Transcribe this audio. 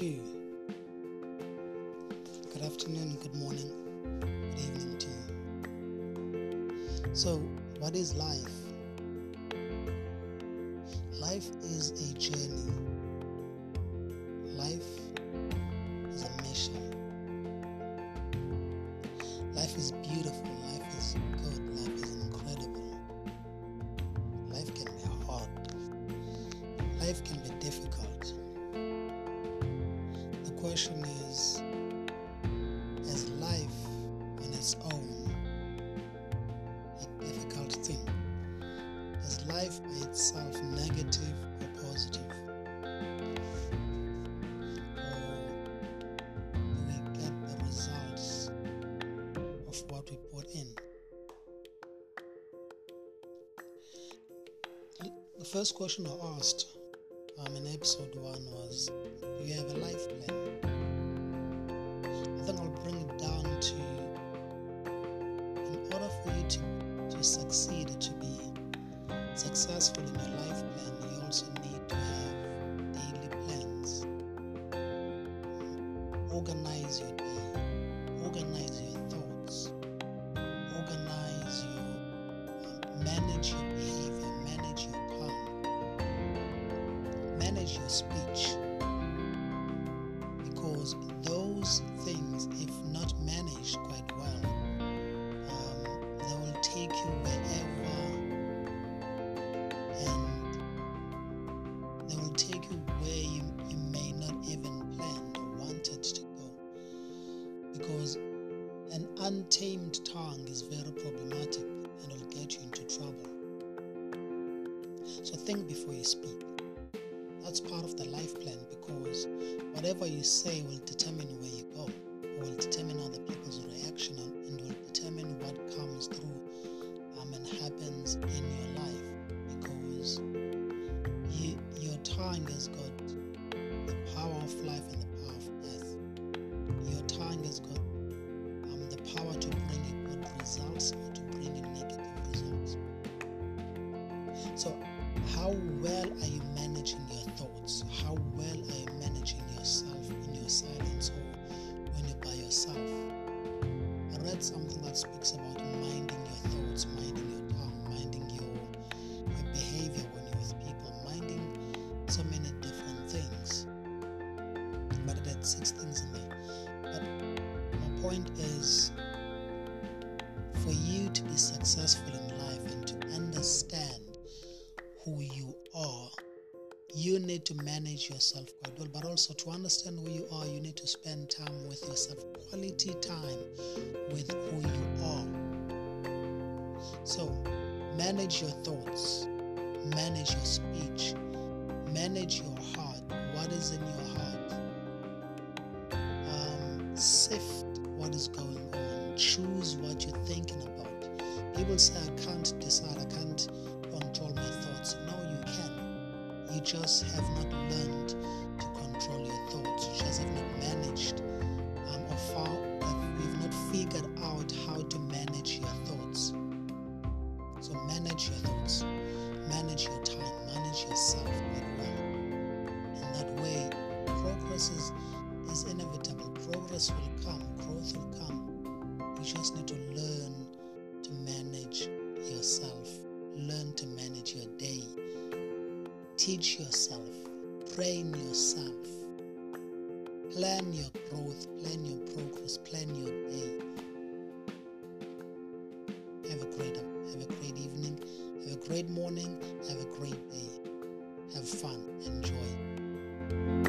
you. Good afternoon, good morning, good evening to you. So, what is life? Life is a journey. Life is a mission. Life is beautiful. Life is good. Life is incredible. Life can be hard. Life can question is Is life on its own a difficult thing? Is life by itself negative or positive? Or do we get the results of what we put in? The first question I asked um, in episode one was Do you have a life plan? Succeed, to be successful in your life plan, you also need to have daily plans. Organize your day, organize your thoughts, an untamed tongue is very problematic and will get you into trouble. So think before you speak. That's part of the life plan because whatever you say will determine where you go, will determine other people's reaction, and will determine what comes through um, and happens in your life. Because you, your tongue has got how well are you managing your thoughts? How well are you managing yourself in your silence or when you're by yourself? I read something that speaks about minding your thoughts, minding your tongue, minding your, your behavior when you're with people, minding so many different things. But it had six things in there. But my point is for you to be successful in life and to understand who you you need to manage yourself quite well. But also to understand who you are, you need to spend time with yourself, quality time with who you are. So, manage your thoughts, manage your speech, manage your heart. What is in your heart? Um, sift what is going on. Choose what you're thinking about. People say, I can't decide, I can't control my You just have not learned to control your thoughts. You just have not managed um, or found, you've not figured out how to manage your thoughts. So manage your thoughts, manage your time, manage yourself very well. In that way, progress is, is inevitable. Progress will come, growth will come. You just need to learn to manage teach yourself, train yourself, plan your growth, plan your progress, plan your day. Have a great have a great evening, have a great morning, have a great day. Have fun, enjoy.